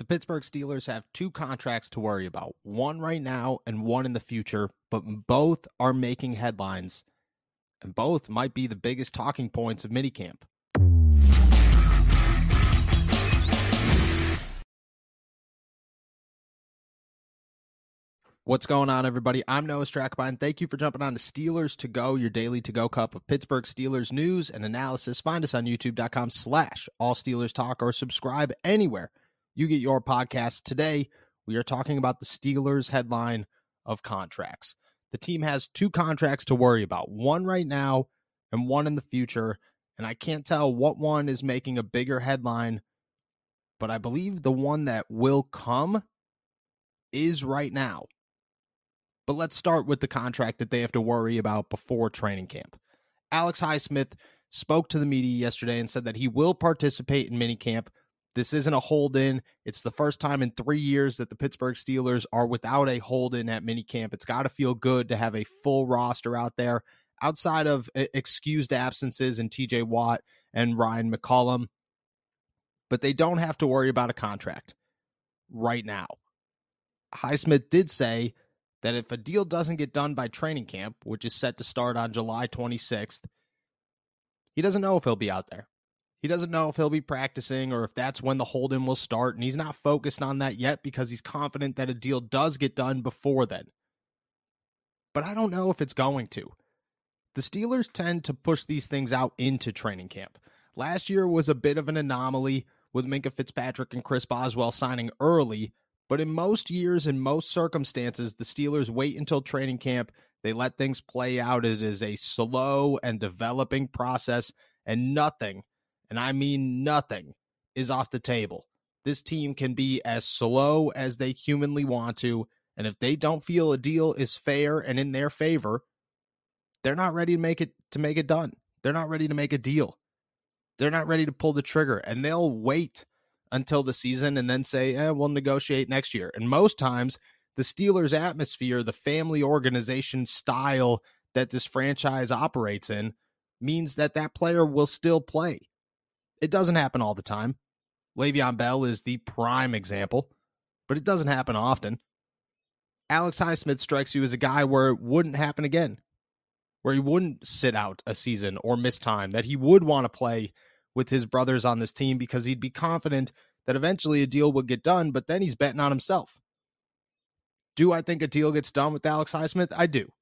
The Pittsburgh Steelers have two contracts to worry about one right now and one in the future, but both are making headlines, and both might be the biggest talking points of minicamp. What's going on, everybody? I'm Noah Strackbein. Thank you for jumping on to Steelers to Go, your daily to go cup of Pittsburgh Steelers news and analysis. Find us on youtube.com slash all Steelers talk or subscribe anywhere you get your podcast. Today, we are talking about the Steelers headline of contracts. The team has two contracts to worry about one right now and one in the future. And I can't tell what one is making a bigger headline, but I believe the one that will come is right now. But let's start with the contract that they have to worry about before training camp. Alex Highsmith spoke to the media yesterday and said that he will participate in minicamp this isn't a hold in. It's the first time in three years that the Pittsburgh Steelers are without a hold in at minicamp. It's got to feel good to have a full roster out there outside of eh, excused absences and TJ Watt and Ryan McCollum. But they don't have to worry about a contract right now. Highsmith did say that if a deal doesn't get done by training camp, which is set to start on July 26th, he doesn't know if he'll be out there. He doesn't know if he'll be practicing or if that's when the hold in will start, and he's not focused on that yet because he's confident that a deal does get done before then. But I don't know if it's going to. The Steelers tend to push these things out into training camp. Last year was a bit of an anomaly with Minkah Fitzpatrick and Chris Boswell signing early, but in most years and most circumstances, the Steelers wait until training camp. They let things play out. It is a slow and developing process, and nothing and I mean nothing, is off the table. This team can be as slow as they humanly want to, and if they don't feel a deal is fair and in their favor, they're not ready to make it to make it done. They're not ready to make a deal. They're not ready to pull the trigger, and they'll wait until the season and then say, eh, we'll negotiate next year. And most times, the Steelers' atmosphere, the family organization style that this franchise operates in, means that that player will still play. It doesn't happen all the time. Le'Veon Bell is the prime example, but it doesn't happen often. Alex Highsmith strikes you as a guy where it wouldn't happen again, where he wouldn't sit out a season or miss time, that he would want to play with his brothers on this team because he'd be confident that eventually a deal would get done, but then he's betting on himself. Do I think a deal gets done with Alex Highsmith? I do.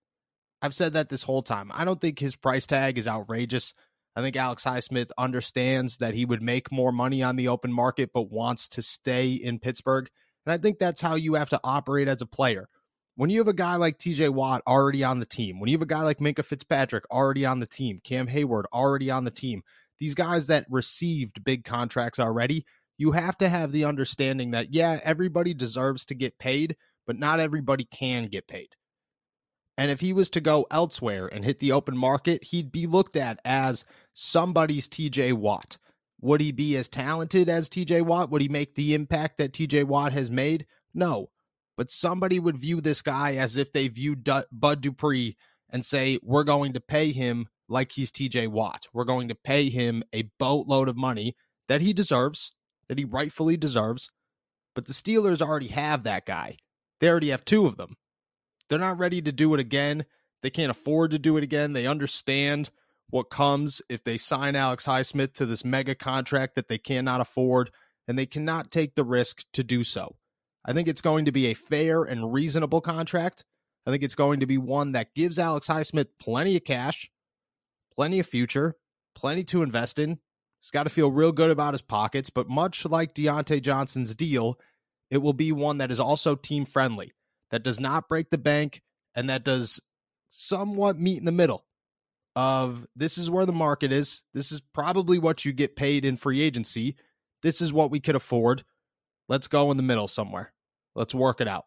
I've said that this whole time. I don't think his price tag is outrageous. I think Alex Highsmith understands that he would make more money on the open market, but wants to stay in Pittsburgh. And I think that's how you have to operate as a player. When you have a guy like TJ Watt already on the team, when you have a guy like Minkah Fitzpatrick already on the team, Cam Hayward already on the team, these guys that received big contracts already, you have to have the understanding that, yeah, everybody deserves to get paid, but not everybody can get paid. And if he was to go elsewhere and hit the open market, he'd be looked at as somebody's TJ Watt. Would he be as talented as TJ Watt? Would he make the impact that TJ Watt has made? No. But somebody would view this guy as if they viewed Bud Dupree and say, we're going to pay him like he's TJ Watt. We're going to pay him a boatload of money that he deserves, that he rightfully deserves. But the Steelers already have that guy. They already have two of them. They're not ready to do it again. They can't afford to do it again. They understand what comes if they sign Alex Highsmith to this mega contract that they cannot afford. and they cannot take the risk to do so. I think it's going to be a fair and reasonable contract. I think it's going to be one that gives Alex Highsmith plenty of cash, plenty of future, plenty to invest in. He's got to feel real good about his pockets, but much like Diontae Johnson's deal, it will be one that is also team friendly, that does not break the bank, and that does somewhat meet in the middle of this is where the market is. This is probably what you get paid in free agency. This is what we could afford. Let's go in the middle somewhere. Let's work it out.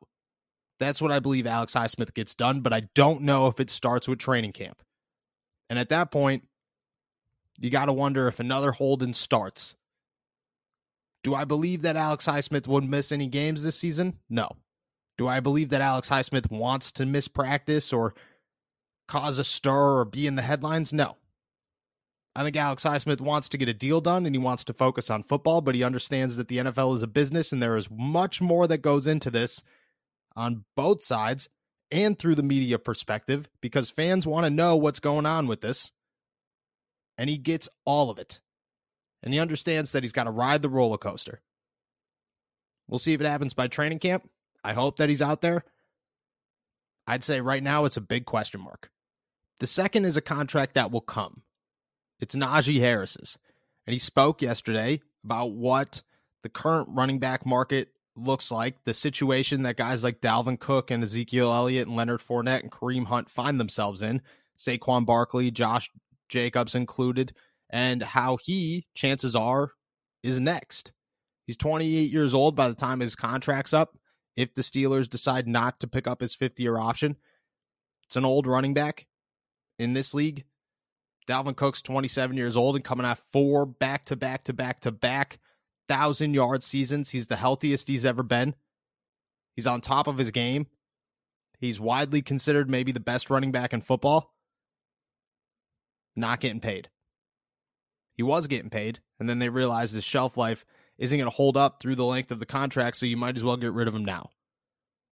That's what I believe Alex Highsmith gets done, but I don't know if it starts with training camp. And at that point, you got to wonder if another hold in starts. Do I believe that Alex Highsmith would miss any games this season? No. Do I believe that Alex Highsmith wants to miss practice or cause a stir or be in the headlines? No. I think Alex Highsmith wants to get a deal done and he wants to focus on football, but he understands that the NFL is a business and there is much more that goes into this on both sides and through the media perspective because fans want to know what's going on with this. And he gets all of it. And he understands that he's got to ride the roller coaster. We'll see if it happens by training camp. I hope that he's out there. I'd say right now it's a big question mark. The second is a contract that will come. It's Najee Harris's. And he spoke yesterday about what the current running back market looks like, the situation that guys like Dalvin Cook and Ezekiel Elliott and Leonard Fournette and Kareem Hunt find themselves in, Saquon Barkley, Josh Jacobs included, and how he, chances are, is next. He's 28 years old by the time his contract's up. If the Steelers decide not to pick up his fifth year option, it's an old running back in this league. Dalvin Cook's 27 years old and coming off four back to back to back to back thousand yard seasons. He's the healthiest he's ever been. He's on top of his game. He's widely considered maybe the best running back in football. Not getting paid. He was getting paid, and then they realized his shelf life isn't going to hold up through the length of the contract, so you might as well get rid of him now.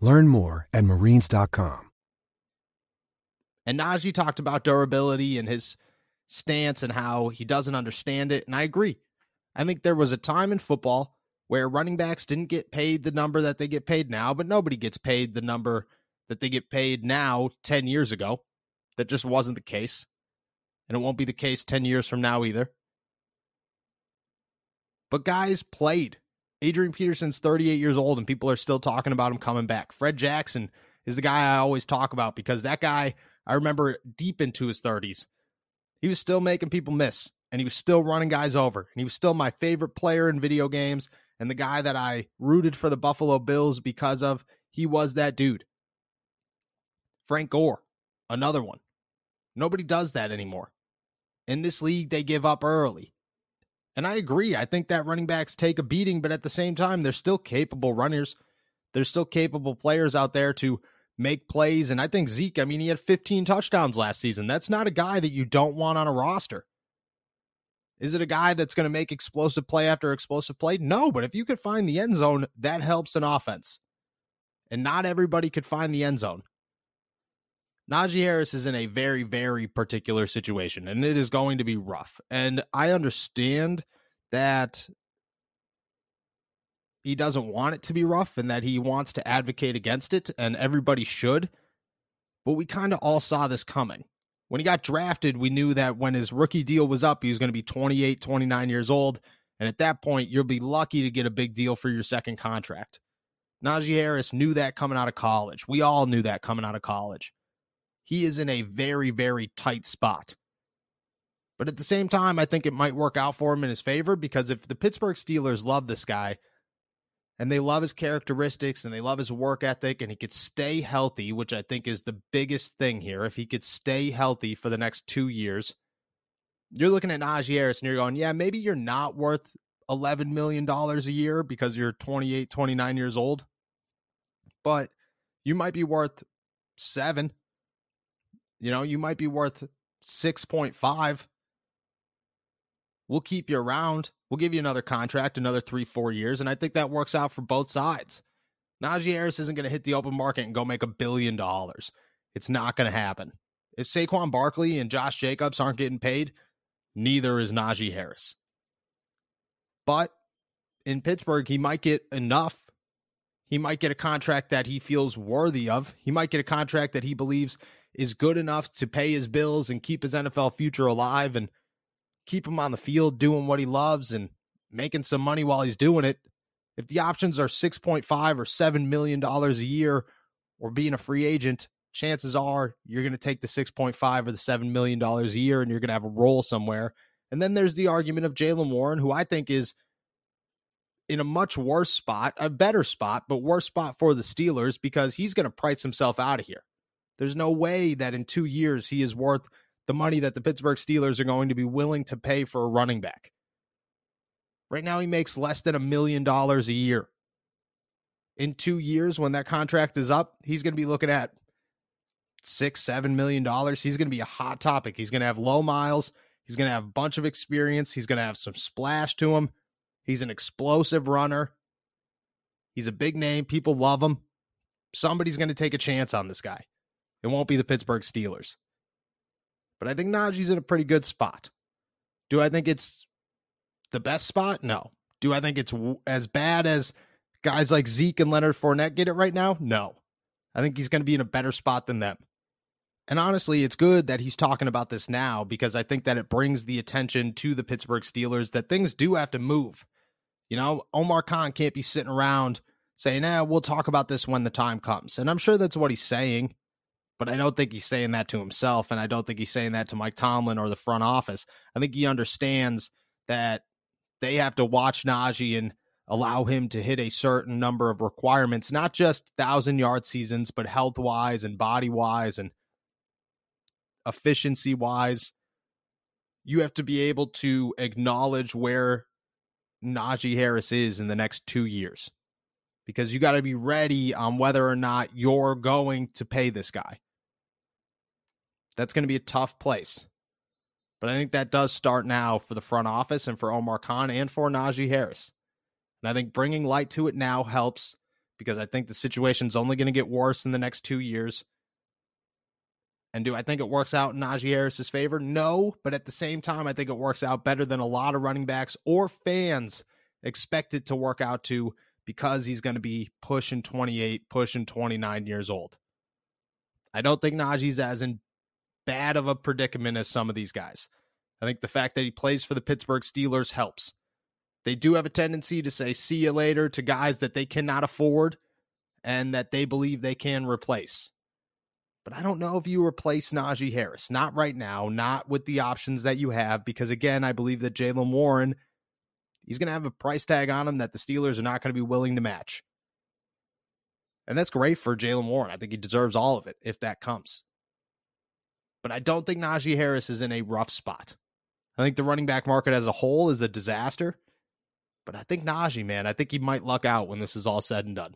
Learn more at marines.com. And Najee talked about durability and his stance and how he doesn't understand it. And I agree. I think there was a time in football where running backs didn't get paid the number that they get paid now, but nobody gets paid the number that they get paid now 10 years ago. That just wasn't the case. And it won't be the case 10 years from now either. But guys played. Adrian Peterson's 38 years old and people are still talking about him coming back. Fred Jackson is the guy I always talk about because that guy, I remember deep into his 30s, he was still making people miss and he was still running guys over. And he was still my favorite player in video games and the guy that I rooted for the Buffalo Bills because of. He was that dude. Frank Gore, another one. Nobody does that anymore. In this league, they give up early. And I agree. I think that running backs take a beating, but at the same time, they're still capable runners. There's still capable players out there to make plays. And I think Zeke, I mean, he had 15 touchdowns last season. That's not a guy that you don't want on a roster. Is it a guy that's going to make explosive play after explosive play? No, but if you could find the end zone, that helps an offense. And not everybody could find the end zone. Najee Harris is in a very, very particular situation, and it is going to be rough. And I understand that he doesn't want it to be rough and that he wants to advocate against it, and everybody should. But we kind of all saw this coming. When he got drafted, we knew that when his rookie deal was up, he was going to be 28, 29 years old. And at that point, you'll be lucky to get a big deal for your second contract. Najee Harris knew that coming out of college. We all knew that coming out of college he is in a very, very tight spot. But at the same time, I think it might work out for him in his favor because if the Pittsburgh Steelers love this guy and they love his characteristics and they love his work ethic and he could stay healthy, which I think is the biggest thing here, if he could stay healthy for the next two years, you're looking at Najee Harris and you're going, yeah, maybe you're not worth $11 million a year because you're 28, 29 years old. But you might be worth seven. You know, you might be worth 6.5. We'll keep you around. We'll give you another contract, another three, four years. And I think that works out for both sides. Najee Harris isn't going to hit the open market and go make a billion dollars. It's not going to happen. If Saquon Barkley and Josh Jacobs aren't getting paid, neither is Najee Harris. But in Pittsburgh, he might get enough. He might get a contract that he feels worthy of. He might get a contract that he believes is good enough to pay his bills and keep his NFL future alive and keep him on the field doing what he loves and making some money while he's doing it. If the options are 6.5 or 7 million dollars a year or being a free agent, chances are you're going to take the 6.5 or the 7 million dollars a year and you're going to have a role somewhere. And then there's the argument of Jaylen Warren, who I think is in a much worse spot, a better spot, but worse spot for the Steelers because he's going to price himself out of here. There's no way that in two years he is worth the money that the Pittsburgh Steelers are going to be willing to pay for a running back. Right now, he makes less than a million dollars a year. In two years, when that contract is up, he's going to be looking at six, seven million dollars. He's going to be a hot topic. He's going to have low miles. He's going to have a bunch of experience. He's going to have some splash to him. He's an explosive runner. He's a big name. People love him. Somebody's going to take a chance on this guy. It won't be the Pittsburgh Steelers. But I think Najee's in a pretty good spot. Do I think it's the best spot? No. Do I think it's as bad as guys like Zeke and Leonard Fournette get it right now? No. I think he's going to be in a better spot than them. And honestly, it's good that he's talking about this now because I think that it brings the attention to the Pittsburgh Steelers that things do have to move. You know, Omar Khan can't be sitting around saying, eh, we'll talk about this when the time comes. And I'm sure that's what he's saying, but I don't think he's saying that to himself. And I don't think he's saying that to Mike Tomlin or the front office. I think he understands that they have to watch Najee and allow him to hit a certain number of requirements, not just thousand yard seasons, but health wise and body wise and efficiency wise. You have to be able to acknowledge where Najee Harris is in the next two years because you got to be ready on whether or not you're going to pay this guy. That's going to be a tough place. But I think that does start now for the front office and for Omar Khan and for Najee Harris. And I think bringing light to it now helps because I think the situation's only going to get worse in the next two years. And do I think it works out in Najee Harris's favor? No, but at the same time, I think it works out better than a lot of running backs or fans expect it to work out to because he's going to be pushing 28, pushing 29 years old. I don't think Najee's as in bad of a predicament as some of these guys. I think the fact that he plays for the Pittsburgh Steelers helps. They do have a tendency to say see you later to guys that they cannot afford and that they believe they can replace. But I don't know if you replace Najee Harris. Not right now, not with the options that you have, because again, I believe that Jaylen Warren, he's going to have a price tag on him that the Steelers are not going to be willing to match. And that's great for Jaylen Warren. I think he deserves all of it if that comes. But I don't think Najee Harris is in a rough spot. I think the running back market as a whole is a disaster. But I think Najee, man, I think he might luck out when this is all said and done.